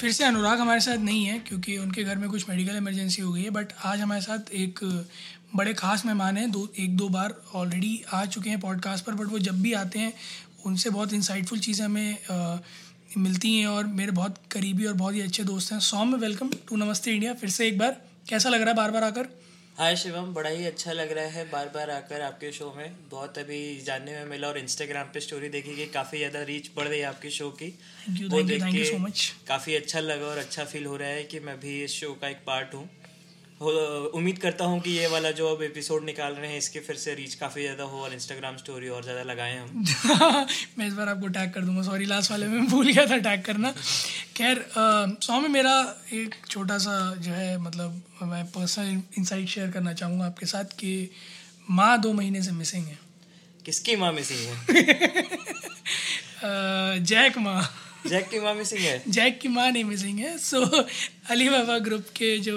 फिर से अनुराग हमारे साथ नहीं है क्योंकि उनके घर में कुछ मेडिकल इमरजेंसी हो गई है बट आज हमारे साथ एक बड़े खास मेहमान हैं दो एक दो बार ऑलरेडी आ चुके हैं पॉडकास्ट पर बट वो जब भी आते हैं उनसे बहुत इंसाइटफुल चीज़ें हमें आ, मिलती हैं और मेरे बहुत करीबी और बहुत ही अच्छे दोस्त हैं। सौम वेलकम टू नमस्ते इंडिया। फिर से एक बार कैसा लग रहा है बार बार आकर? हाय शिवम बड़ा ही अच्छा लग रहा है बार बार आकर आपके शो में। बहुत अभी जानने में मिला और इंस्टाग्राम पे स्टोरी देखी कि काफ़ी ज़्यादा रीच बढ़ रही है आपके शो की। वो देख के. काफ़ी अच्छा लगा और अच्छा फील हो रहा है कि मैं भी इस शो का एक पार्ट हो- उम्मीद करता हूँ कि ये वाला जो अब एपिसोड निकाल रहे हैं इसके फिर से रीच काफ़ी ज़्यादा हो और इंस्टाग्राम स्टोरी और ज़्यादा लगाए हम। मैं इस बार आपको टैग कर दूँगा। सॉरी लास्ट वाले में भूल गया था टैग करना। खैर सौ में मेरा एक छोटा सा जो है मतलब मैं पर्सनल इंसाइट शेयर करना चाहूँगा आपके साथ कि माँ दो महीने से मिसिंग है। किसकी माँ मिसिंग है? जैक माँ। जैक की माँ मिसिंग है? जैक की माँ नहीं मिसिंग है। सो अली बाबा ग्रुप के जो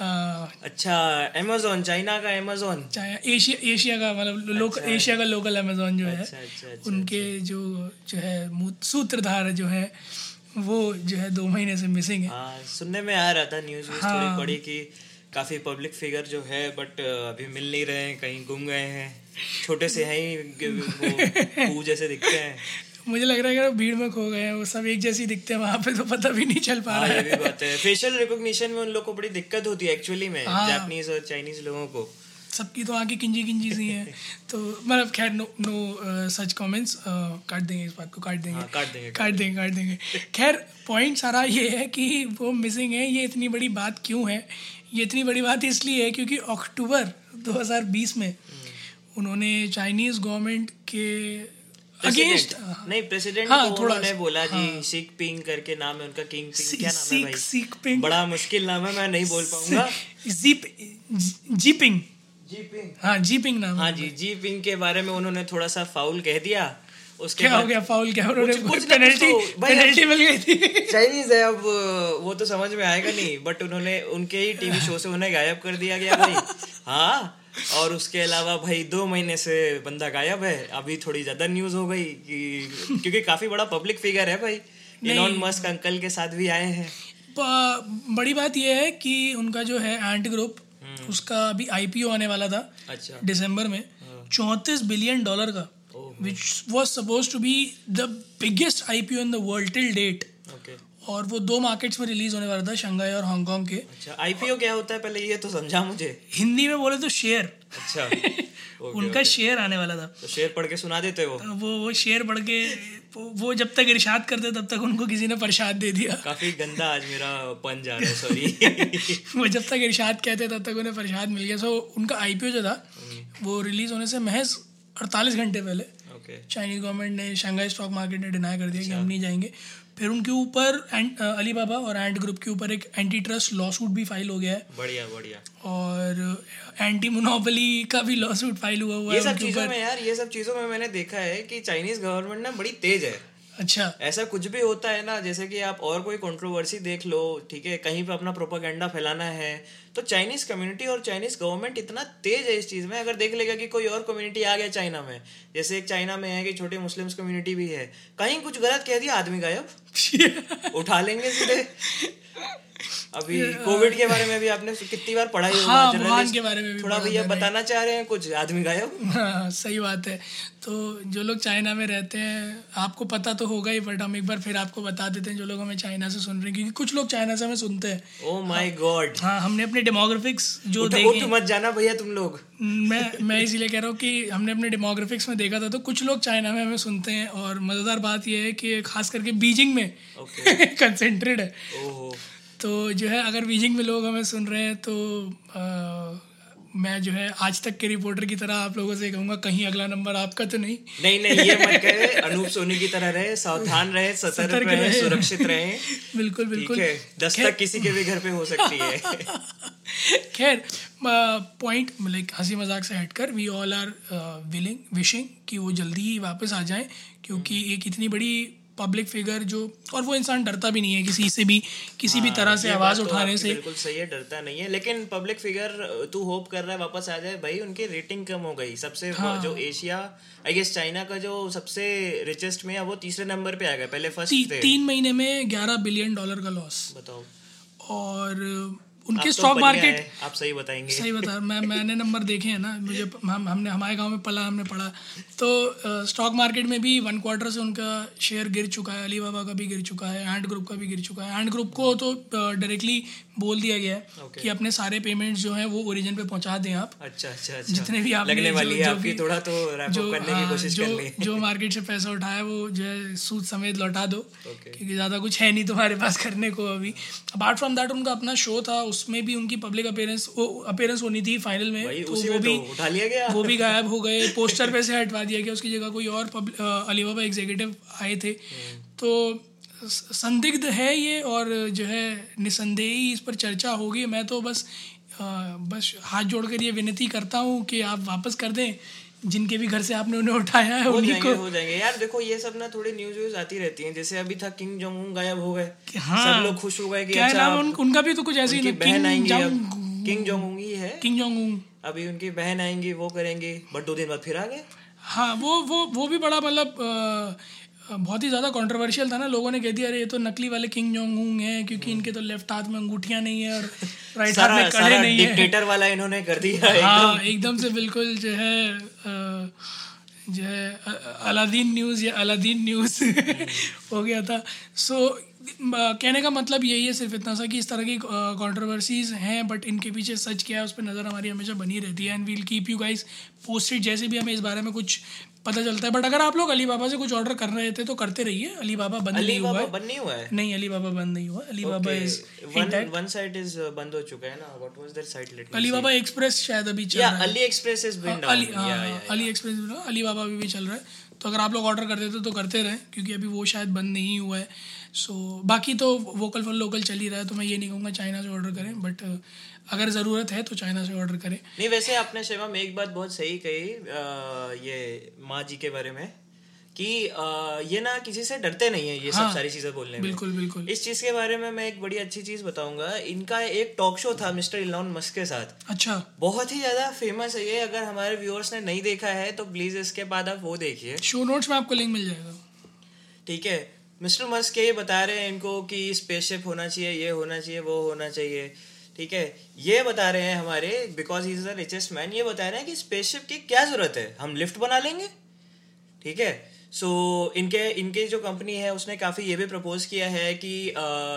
अच्छा अमेजोन चाइना का अमेजोन एशिया एशिया का मतलब लोकल अच्छा। एशिया का लोकल अमेजोन जो है अच्छा, अच्छा, अच्छा, उनके जो जो है सूत्रधार जो है वो जो है दो महीने से मिसिंग है हाँ सुनने में आ रहा था न्यूज़ हाँ। थोड़ी पड़ी कि काफ़ी पब्लिक फिगर जो है बट अभी मिल नहीं रहे हैं कहीं गुम गए हैं छोटे से हैं ही वो जैसे दिखते हैं मुझे लग रहा है कि भीड़ में खो गए हैं वो सब एक जैसे ही दिखते हैं वहाँ पे तो पता भी नहीं चल पा हाँ रहा है। बात है। फेशियल रिकॉग्निशन में उन लोगों को बड़ी दिक्कत होती है एक्चुअली में हाँ। जापानीज और चाइनीज़ लोगों को। सबकी तो आगे किंजी किंजी सी हैं। तो मतलब खैर नो नो सच कमेंट्स काट देंगे इस बात को काट देंगे। हाँ, काट देंगे, काट देंगे। काट देंगे। खैर पॉइंट सारा ये है कि वो मिसिंग है ये इतनी बड़ी बात क्यों है? ये इतनी बड़ी बात इसलिए है क्योंकि अक्टूबर 2020 में उन्होंने चाइनीज़ गवर्नमेंट के अगेंस्ट नहीं प्रेसिडेंट हाँ, को उन्होंने बोला जी हाँ। सिक पिंग करके नाम है उनका किंग पिंग क्या नाम है भाई? सीक पिंग। बड़ा मुश्किल नाम है मैं नहीं बोल पाऊँगा। जीप जी पिंग हाँ जीपिंग नाम हाँ जी जी पिंग के बारे में उन्होंने थोड़ा सा फाउल कह दिया। उसके क्या हो गया फाउल क्या उन्होंने कुछ- कुछ पेनल्टी तो- पेनल्टी मिल गई थी। चाइनीज़ है अब वो तो समझ में आएगा नहीं बट उन्होंने उनके ही टीवी शो से उन्हें गायब कर दिया गया भाई। हाँ? और उसके अलावा भाई दो महीने से बंदा गायब है। अभी थोड़ी ज़्यादा न्यूज़ हो गई कि क्योंकि काफ़ी बड़ा पब्लिक फिगर है भाई। इलॉन मस्क अंकल के साथ भी आए हैं। बड़ी बात यह है कि उनका जो है एंट ग्रुप उसका अभी आईपीओ आने वाला था अच्छा। दिसंबर में। चौंतीस बिलियन डॉलर का which was supposed to be the biggest IPO in the world till date और वो दो मार्केट्स में रिलीज़ होने वाला था शंघाई और हांगकांग के। अच्छा आईपीओ क्या होता है पहले? ये तो समझा मुझे। हिंदी में बोले तो शेयर अच्छा ओके, उनका शेयर आने वाला था। तो शेर पढ़ के सुना देते हो? वो वो शेयर पढ़ के वो वो जब तक इरशाद करते तब तक उनको किसी ने प्रसाद दे दिया। काफ़ी गंदा आज मेरा पन जा रहा है सॉरी वो जब तक इरशाद कहते तब तक उन्हें प्रसाद मिल गया। सो उनका आईपीओ जो था वो रिलीज़ होने से महज अड़तालीस घंटे पहले चाइनीज़ गवर्नमेंट ने शंघाई स्टॉक मार्केट ने डिनाई कर दिया कि हम नहीं जाएँगे। फिर उनके ऊपर अली बाबा और एंट ग्रुप के ऊपर एक एंटी ट्रस्ट लॉ सूट भी फ़ाइल हो गया है। बढ़िया बढ़िया। और एंटी मोनोपली का भी लॉ सूट फ़ाइल हुआ हुआ ये सब चीज़ों में यार ये सब चीज़ों में मैंने देखा है कि चाइनीज़ गवर्नमेंट ना बड़ी तेज है। अच्छा। ऐसा कुछ भी होता है ना जैसे कि आप और कोई कंट्रोवर्सी देख लो ठीक है कहीं पे अपना प्रोपागेंडा फैलाना है तो चाइनीज़ कम्युनिटी और चाइनीज़ गवर्नमेंट इतना तेज है इस चीज़ में अगर देख लेगा कि कोई और कम्युनिटी आ गया चाइना में जैसे एक चाइना में है कि छोटे मुस्लिम्स कम्युनिटी भी है कहीं कुछ गलत कह दिया आदमी गायब। उठा लेंगे सीधे। अभी कोविड के बारे में भी आपने कितनी बार पढ़ाई हाँ, journalist वुहान के बारे में भी थोड़ा भैया बताना चाह रहे हैं कुछ आदमी गायब? हाँ सही बात है। तो जो लोग चाइना में रहते हैं आपको पता तो होगा ही बट हम एक बार फिर आपको बता देते हैं जो लोग हमें चाइना से सुन रहे हैं क्योंकि कुछ लोग चाइना से हमें सुनते हैं। ओ माय गॉड हाँ हमने अपने डेमोग्राफिक्स जो देखे मत जाना भैया तुम लोग। मैं मैं इसीलिए कह रहा हूँ कि हमने अपने डेमोग्राफिक्स में देखा था तो कुछ लोग चाइना में हमें सुनते हैं और मज़ेदार बात यह है कि खास करके बीजिंग में कंसेंट्रेट है। तो जो है अगर बीजिंग में लोग हमें सुन रहे हैं तो आ, मैं जो है आज तक के रिपोर्टर की तरह आप लोगों से कहूँगा कहीं अगला नंबर आपका तो नहीं। नहीं नहीं ये मत कहे अनूप सोनी की तरह रहे सावधान रहे सतर्क रहे रहे। सुरक्षित रहे। बिल्कुल बिल्कुल। है दस्तक किसी के भी घर पे हो सकती है। खैर पॉइंट लाइक हँसी मज़ाक से हटकर we all are willing wishing कि वो जल्दी ही वापस आ जाएँ क्योंकि एक इतनी बड़ी पब्लिक फिगर जो और वो इंसान डरता भी नहीं है किसी से भी किसी भी तरह से हाँ, आवाज़ तो उठाने से। बिल्कुल सही है डरता नहीं है लेकिन पब्लिक फिगर तू होप कर रहा है वापस आ जाए भाई उनकी रेटिंग कम हो गई। सबसे हाँ। जो एशिया आई गेस चाइना का जो सबसे रिचेस्ट में है वो तीसरे नंबर पे आ गया पहले फ़र्स्ट ती, तीन महीने में ग्यारह बिलियन डॉलर का लॉस बताओ। और उनके तो स्टॉक बढ़िया मार्केट आप सही बताएँगे। सही बता मैं मैंने नंबर देखे हैं ना मुझे हम हमने हमारे गाँव में पला हमने पढ़ा। तो स्टॉक मार्केट में भी वन क्वार्टर से उनका शेयर गिर चुका है अली बाबा का भी गिर चुका है एंड ग्रुप का भी गिर चुका है। एंड ग्रुप को तो डायरेक्टली बोल दिया गया है Okay. कि अपने सारे पेमेंट्स जो हैं वो ओरिजिन पे पहुँचा दें आप। अच्छा अच्छा अच्छा। जितने भी आपने लगने वाली है आपकी थोड़ा तो जो करने की हाँ, कोशिश जो कर जो मार्केट से पैसा उठाया वो जो है सूद समेत लौटा दो। Okay. क्योंकि ज़्यादा कुछ है नहीं तुम्हारे पास करने को अभी। अपार्ट फ्रॉम दैट उनका अपना शो था उसमें भी उनकी पब्लिक अपेयरेंस अपेयरेंस होनी थी फाइनल में तो वो भी तो उठा लिया गया। वो भी गायब हो गए। पोस्टर पे से हटवा दिया गया उसकी जगह कोई और अलीबाबा एग्जीक्यूटिव आए थे। हम्म। तो संदिग्ध है ये और जो है निसंदेही इस पर चर्चा होगी। मैं तो बस अ, बस हाथ जोड़कर ये विनती करता हूँ कि आप वापस कर दें। जिनके भी घर से आपने उन्हें उठाया है उन्हीं को हो जाएँगे। यार देखो ये सब ना थोड़ी न्यूज़ व्यूज़ आती रहती हैं। जैसे अभी था किंग जोंग उन गायब हो गए। हाँ सब लोग खुश हो गए कि क्या अच्छा नाम उन, उनका भी तो कुछ ऐसे ही बहन आएँगे किंग जोंग उंग ही है। किंग जोंग उंग अभी उनकी बहन आएँगी वो करेंगे बट दो दिन बाद फिर आ गए। हाँ वो वो वो भी बड़ा मतलब बहुत ही ज़्यादा कंट्रोवर्शियल था ना लोगों ने कह दिया अरे ये तो नकली वाले किंग जोंग उंग हैं क्योंकि इनके तो लेफ़्ट हाथ में अंगूठियाँ नहीं है और राइट हाथ में कड़े नहीं है. डिक्टेटर वाला इन्होंने कर दिया हाँ एकदम। से बिल्कुल जो है जो है अलादीन न्यूज़ या अलादीन न्यूज़ हो गया था। सो कहने का मतलब यही है सिर्फ़ इतना सा कि इस तरह की कॉन्ट्रोवर्सीज हैं बट इनके पीछे सच क्या है उस पर नज़र हमारी हमेशा बनी रहती है and we'll keep you guys posted जैसे भी हमें इस बारे में कुछ पता चलता है। बट अगर आप लोग अली बाबा से कुछ ऑर्डर कर रहे थे तो करते रहिए। अली बाबा बंद नहीं हुआ है। बंद नहीं हुआ है? नहीं अली बाबा बंद नहीं हुआ। Alibaba is one site is बंद हो चुका है ना। What was that site let Alibaba Express शायद अभी चल रहा है। AliExpress is been down AliExpress Alibaba भी, भी चल रहा है। तो अगर आप लोग ऑर्डर करते थे तो करते रहें क्योंकि अभी वो शायद बंद नहीं हुआ है। सो बाकी तो वोकल फॉर लोकल चल ही रहा है तो मैं ये नहीं कहूँगा चाइना से ऑर्डर करें बट अगर ज़रूरत है तो चाइना से ऑर्डर करें। नहीं वैसे आपने शिवम एक बात बहुत सही कही ये माँ जी के बारे में कि ये ना किसी से डरते नहीं है ये हाँ, सब सारी चीज़ें बोलने बिल्कुल, में। बिल्कुल बिल्कुल। इस चीज़ के बारे में मैं एक बड़ी अच्छी चीज़ बताऊँगा इनका एक टॉक शो था मिस्टर इलॉन मस्क के साथ। अच्छा। बहुत ही ज़्यादा फ़ेमस है ये अगर हमारे व्यूअर्स ने नहीं देखा है तो प्लीज़ इसके बाद आप वो देखिए। शो नोट्स में आपको लिंक मिल जाएगा। ठीक है मिस्टर मस्क ये बता रहे हैं इनको कि स्पेसशिप होना चाहिए ये होना चाहिए वो होना चाहिए। ठीक है? ये बता रहे हैं हमारे because he is the richest man ये बता रहे हैं कि स्पेसशिप की क्या ज़रूरत है? हम लिफ्ट बना लेंगे? ठीक है? सो so, इनके इनके जो कंपनी है उसने काफ़ी ये भी प्रपोज किया है कि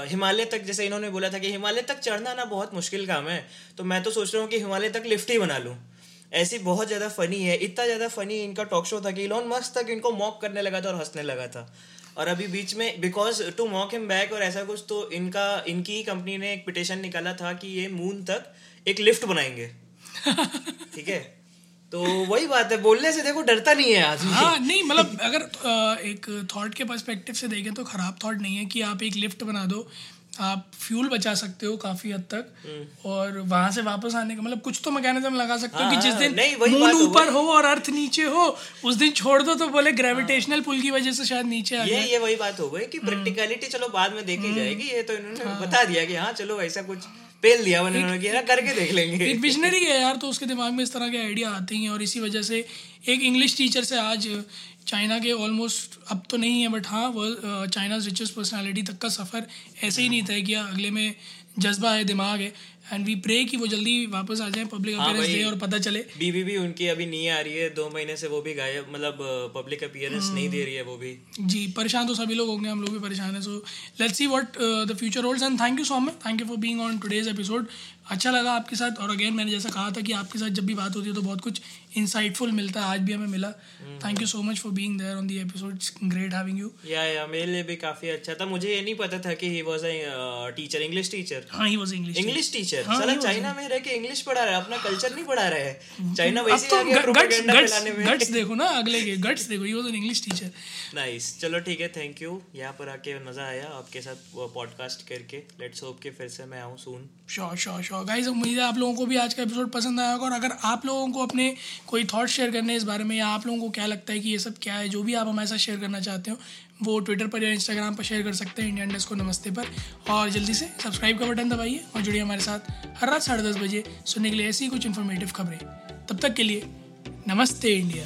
हिमालय तक जैसे इन्होंने बोला था कि हिमालय तक चढ़ना ना बहुत मुश्किल काम है तो मैं तो सोच रहा हूँ कि हिमालय तक लिफ्ट ही बना लूँ। ऐसी बहुत ज़्यादा फनी है इतना ज़्यादा फनी इनका टॉक शो था कि इलॉन मस्क तक इनको मॉक करने लगा था और हंसने लगा था। और अभी बीच में because to mock him back और ऐसा कुछ तो इनका इनकी ही कंपनी ने एक पिटिशन निकाला था कि ये मून तक एक लिफ्ट बनाएँगे। ठीक है? तो वही बात है बोलने से देखो डरता नहीं है आज हाँ नहीं मतलब अगर एक थॉट के पर्सपेक्टिव से देखें तो ख़राब थॉट नहीं है कि आप एक लिफ्ट बना दो। आप फ्यूल बचा सकते हो काफ़ी हद तक और वहाँ से वापस आने का मतलब कुछ तो मैकेनिज्म लगा सकते हो कि हाँ, जिस दिन मून ऊपर हो और अर्थ नीचे हो उस दिन छोड़ दो तो बोले ग्रेविटेशनल पुल की वजह से शायद नीचे आ ये ये वही बात हो गई कि प्रैक्टिकलिटी चलो बाद में देखी जाएगी ये तो इन्होंने बता दिया कि हाँ चलो ऐसा कुछ पेल दिया मैंने उन्होंने कि ना करके देख लेंगे. एक विजनरी है यार तो उसके दिमाग में इस तरह के आइडिया आते हैं और इसी वजह से एक इंग्लिश टीचर से आज चाइना के ऑलमोस्ट अब तो नहीं है बट हाँ वो चाइना रिचेस्ट पर्सनैलिटी तक का सफ़र ऐसे ही नहीं तय किया। अगले में जज्बा है दिमाग है। एंड वी प्रे कि वो जल्दी वापस आ जाए पब्लिक अपीयरेंस दे और पता चले। बीबी भी उनकी अभी नहीं आ रही है दो महीने से वो भी गायब मतलब पब्लिक अपीयरेंस नहीं दे रही है वो भी। जी परेशान तो सभी लोग होंगे हम लोग भी परेशान हैं so let's see what the future holds and thank you so much thank you for being on today's episode अच्छा लगा आपके साथ। और अगेन मैंने जैसा कहा था कि आपके साथ जब भी बात होती है तो बहुत कुछ इंसाइटफुल मिलता है। आज भी हमें मिला। Thank you so much for being there on the episode great having you या या मेरे लिए भी काफ़ी अच्छा था। मुझे ये नहीं पता था कि he was a teacher English teacher हाँ he was English English teacher साला चाइना में रह के इंग्लिश पढ़ा रहा है अपना कल्चर नहीं पढ़ा रहा है। चाइना वैसे तो आ गट्स प्रोपेगेंडा फैलाने में। गट्स देखो ना अगले के। गट्स देखो he was an English teacher nice चलो ठीक है थैंक यू यहाँ पर आके मज़ा आया आपके साथ पॉडकास्ट करके। लेट्स होप कि फिर से मैं आऊँ soon sure sure sure guys उम्मीद है आप लोगों को भी आज का एपिसोड पसंद आया होगा। और अगर आप लोगों को अपने कोई थॉट शेयर करने इस बारे में, या आप लोगों को क्या लगता है कि ये सब क्या है, जो भी आप हमारे साथ शेयर करना चाहते हो, वो ट्विटर पर या इंस्टाग्राम पर शेयर कर सकते हैं इंडिया को नमस्ते पर। और जल्दी से सब्सक्राइब का बटन दबाइए और जुड़िए हमारे साथ हर रात साढ़े दस बजे सुनने के लिए ऐसी कुछ इन्फॉर्मेटिव खबरें। तब तक के लिए नमस्ते इंडिया